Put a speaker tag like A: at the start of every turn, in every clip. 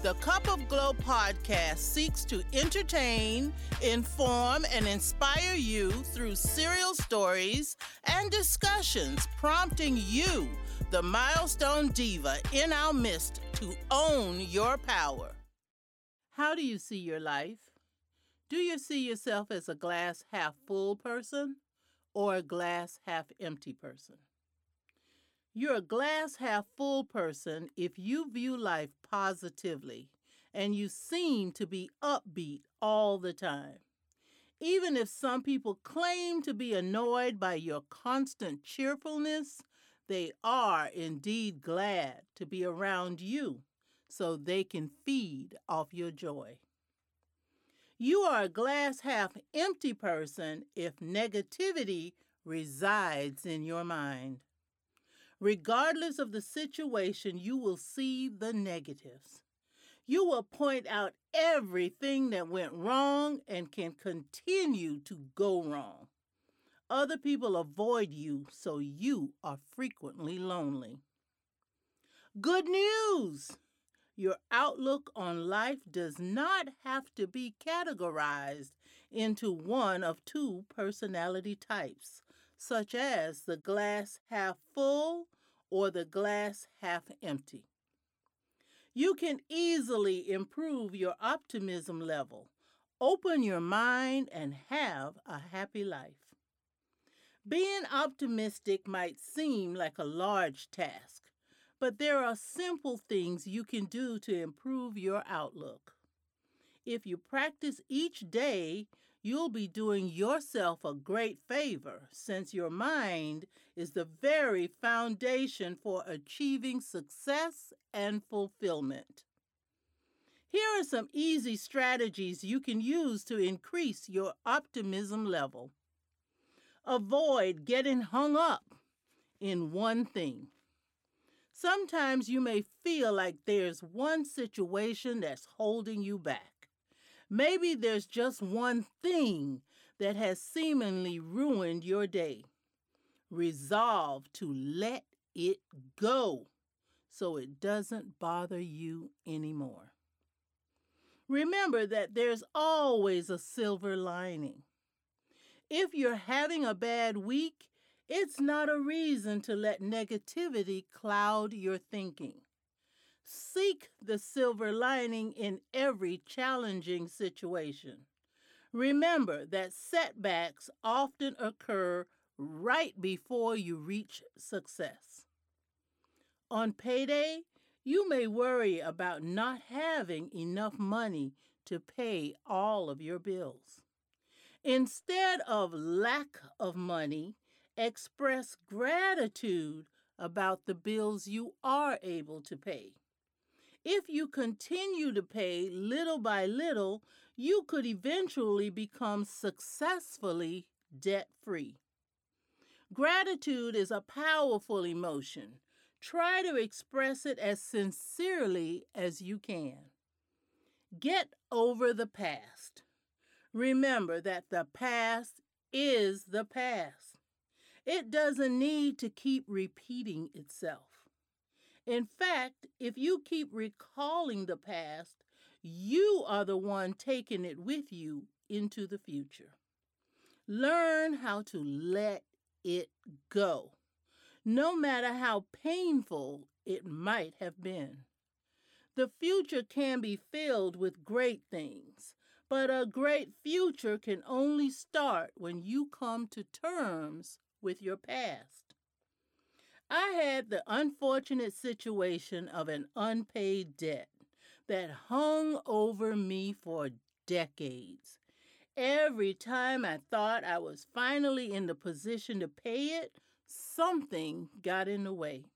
A: The Cup of Glow podcast seeks to entertain, inform, and inspire you through serial stories and discussions, prompting you, the milestone diva in our midst, to own your power. How do you see your life? Do you see yourself as a glass half full person or a glass half empty person? You're a glass half full person if you view life positively and you seem to be upbeat all the time. Even if some people claim to be annoyed by your constant cheerfulness, they are indeed glad to be around you so they can feed off your joy. You are a glass half empty person if negativity resides in your mind. Regardless of the situation, you will see the negatives. You will point out everything that went wrong and can continue to go wrong. Other people avoid you, so you are frequently lonely. Good news! Your outlook on life does not have to be categorized into one of two personality types such as the glass half full or the glass half empty. You can easily improve your optimism level, open your mind, and have a happy life. Being optimistic might seem like a large task, but there are simple things you can do to improve your outlook. If you practice each day, you'll be doing yourself a great favor since your mind is the very foundation for achieving success and fulfillment. Here are some easy strategies you can use to increase your optimism level. Avoid getting hung up in one thing. Sometimes you may feel like there's one situation that's holding you back. Maybe there's just one thing that has seemingly ruined your day. Resolve to let it go so it doesn't bother you anymore. Remember that there's always a silver lining. If you're having a bad week, it's not a reason to let negativity cloud your thinking. Seek the silver lining in every challenging situation. Remember that setbacks often occur right before you reach success. On payday, you may worry about not having enough money to pay all of your bills. Instead of lack of money, express gratitude about the bills you are able to pay. If you continue to pay little by little, you could eventually become successfully debt free. Gratitude is a powerful emotion. Try to express it as sincerely as you can. Get over the past. Remember that the past is the past. It doesn't need to keep repeating itself. In fact, if you keep recalling the past, you are the one taking it with you into the future. Learn how to let it go, no matter how painful it might have been. The future can be filled with great things, but a great future can only start when you come to terms with your past. I had the unfortunate situation of an unpaid debt that hung over me for decades. Every time I thought I was finally in the position to pay it, something got in the way.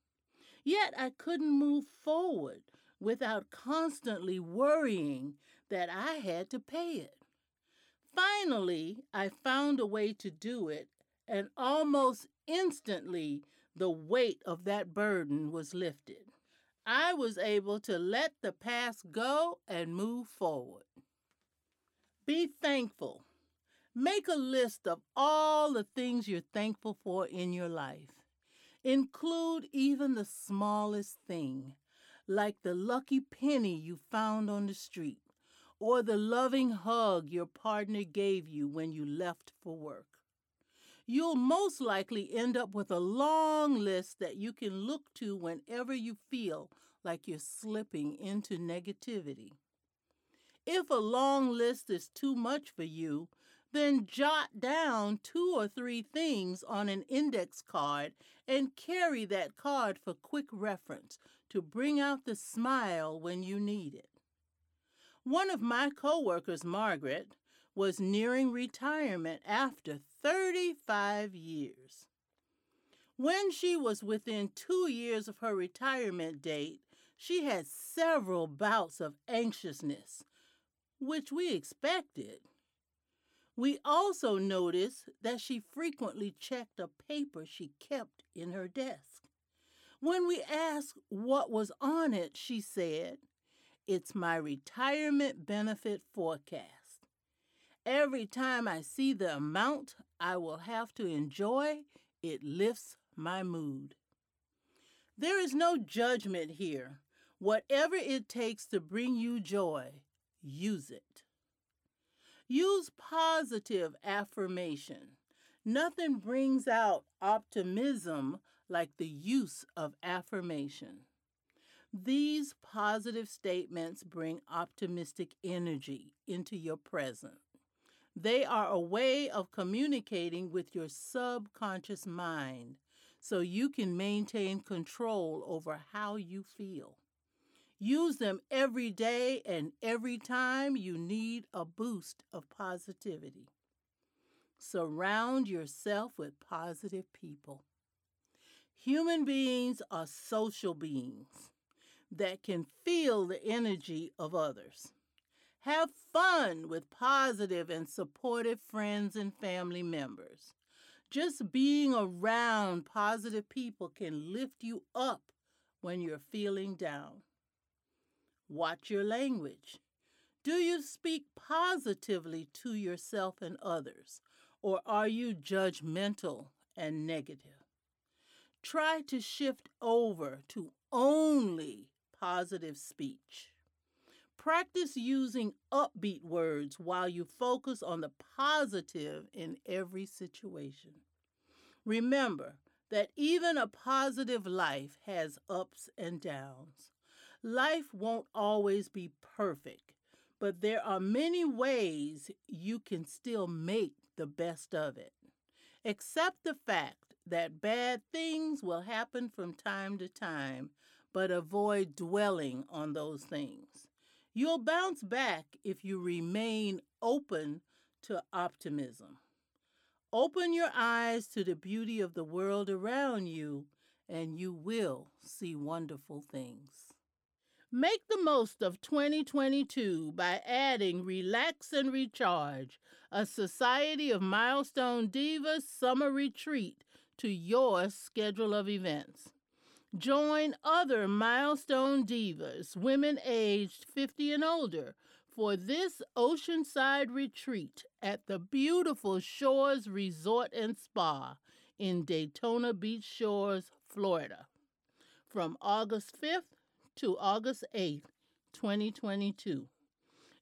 A: Yet I couldn't move forward without constantly worrying that I had to pay it. Finally, I found a way to do it, and almost instantly, the weight of that burden was lifted. I was able to let the past go and move forward. Be thankful. Make a list of all the things you're thankful for in your life. Include even the smallest thing, like the lucky penny you found on the street, or the loving hug your partner gave you when you left for work. You'll most likely end up with a long list that you can look to whenever you feel like you're slipping into negativity. If a long list is too much for you, then jot down two or three things on an index card and carry that card for quick reference to bring out the smile when you need it. One of my coworkers, Margaret, was nearing retirement after 35 years. When she was within two years of her retirement date, she had several bouts of anxiousness, which we expected. We also noticed that she frequently checked a paper she kept in her desk. When we asked what was on it, she said, It's my retirement benefit forecast. Every time I see the amount I will have to enjoy, it lifts my mood. There is no judgment here. Whatever it takes to bring you joy, use it. Use positive affirmation. Nothing brings out optimism like the use of affirmation. These positive statements bring optimistic energy into your present. They are a way of communicating with your subconscious mind so you can maintain control over how you feel. Use them every day and every time you need a boost of positivity. Surround yourself with positive people. Human beings are social beings that can feel the energy of others. Have fun with positive and supportive friends and family members. Just being around positive people can lift you up when you're feeling down. Watch your language. Do you speak positively to yourself and others, or are you judgmental and negative? Try to shift over to only positive speech. Practice using upbeat words while you focus on the positive in every situation. Remember that even a positive life has ups and downs. Life won't always be perfect, but there are many ways you can still make the best of it. Accept the fact that bad things will happen from time to time, but avoid dwelling on those things. You'll bounce back if you remain open to optimism. Open your eyes to the beauty of the world around you, and you will see wonderful things. Make the most of 2022 by adding Relax and Recharge, a Society of Milestone Divas summer retreat to your schedule of events. Join other Milestone Divas, women aged 50 and older, for this oceanside retreat at the beautiful Shores Resort and Spa in Daytona Beach Shores, Florida. From August 5th to August 8th, 2022.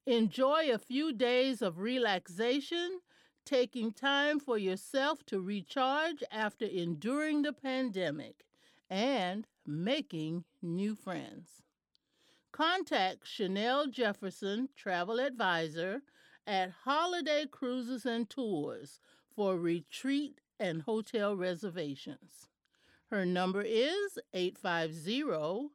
A: Enjoy a few days of relaxation, taking time for yourself to recharge after enduring the pandemic, and making new friends. Contact Chanel Jefferson, Travel Advisor, at Holiday Cruises and Tours for retreat and hotel reservations. Her number is 850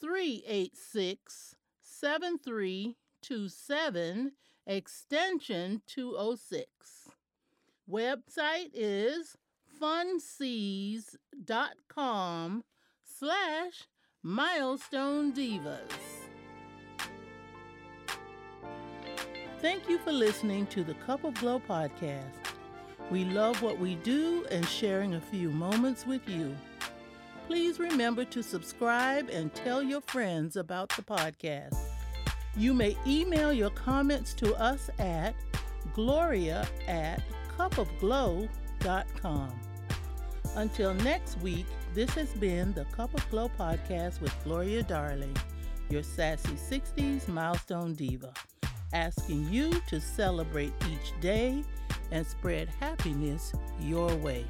A: 386 7327, extension 206. Website is funseas.com slash milestone divas. Thank you for listening to the Cup of Glow podcast. We love what we do and sharing a few moments with you. Please remember to subscribe and tell your friends about the podcast. You may email your comments to us at gloria at cupofglow.com. Until next week, this has been the Cup of Glow podcast with Gloria Darling, your sassy 60s milestone diva, asking you to celebrate each day and spread happiness your way.